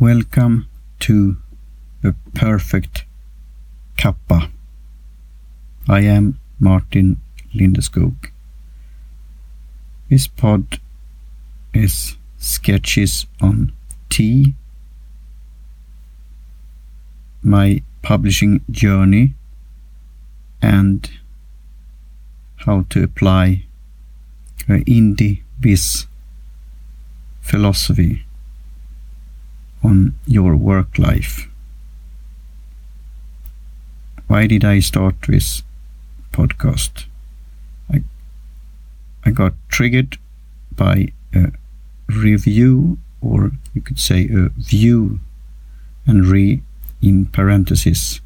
Welcome to the perfect Cuppa. I am Martin Lindeskog. This pod is sketches on tea, my publishing journey, and how to apply uh, a indie biz philosophy on your work life. Why did I start this podcast? I, I got triggered by a review, or you could say a view, and re in parentheses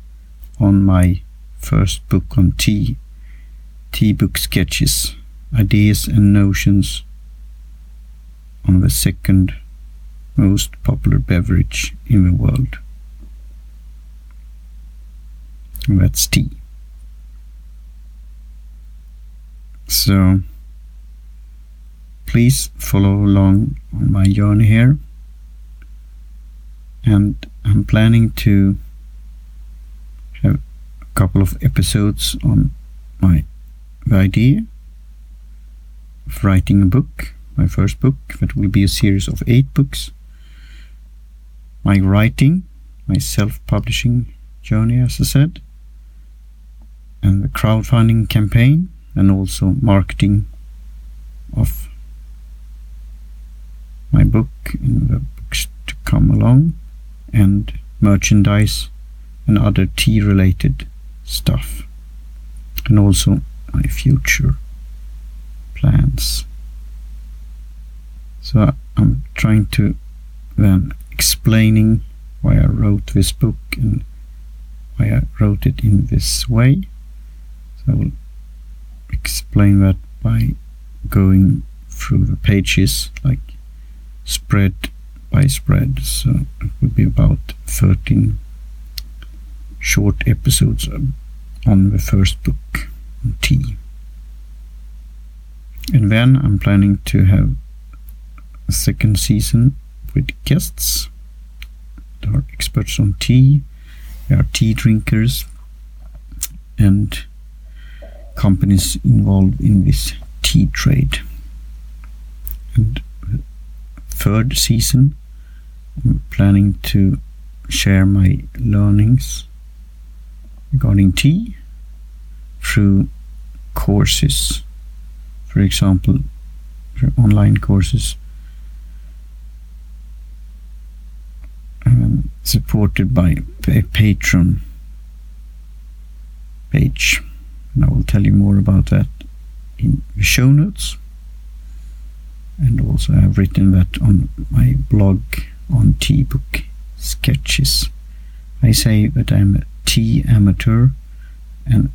on my first book on tea, tea book sketches, ideas and notions on the second most popular beverage in the world. And that's tea. So please follow along on my journey here. And I'm planning to have a couple of episodes on my idea of writing a book, my first book, that will be a series of eight books my writing, my self-publishing journey, as I said, and the crowdfunding campaign, and also marketing of my book and the books to come along, and merchandise and other tea-related stuff, and also my future plans. So I'm trying to then explaining why I wrote this book and why I wrote it in this way. So I will explain that by going through the pages like spread by spread. So it would be about 13 short episodes um, on the first book T. And then I'm planning to have a second season with guests. Experts on tea, there are tea drinkers, and companies involved in this tea trade. And third season, I'm planning to share my learnings regarding tea through courses. For example, online courses supported by a Patreon page. And I will tell you more about that in the show notes. And also, I have written that on my blog on tea book sketches. I say that I'm a tea amateur, and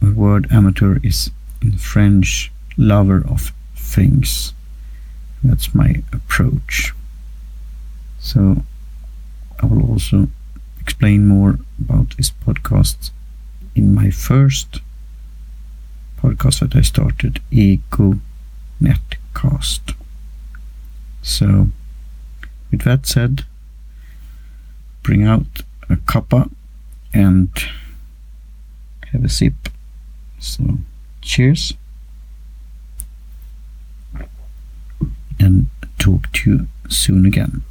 the word amateur is in French lover of things. That's my approach. So also explain more about this podcast in my first podcast that I started, EGO Netcast. So, with that said, bring out a cuppa and have a sip. So, cheers. And talk to you soon again.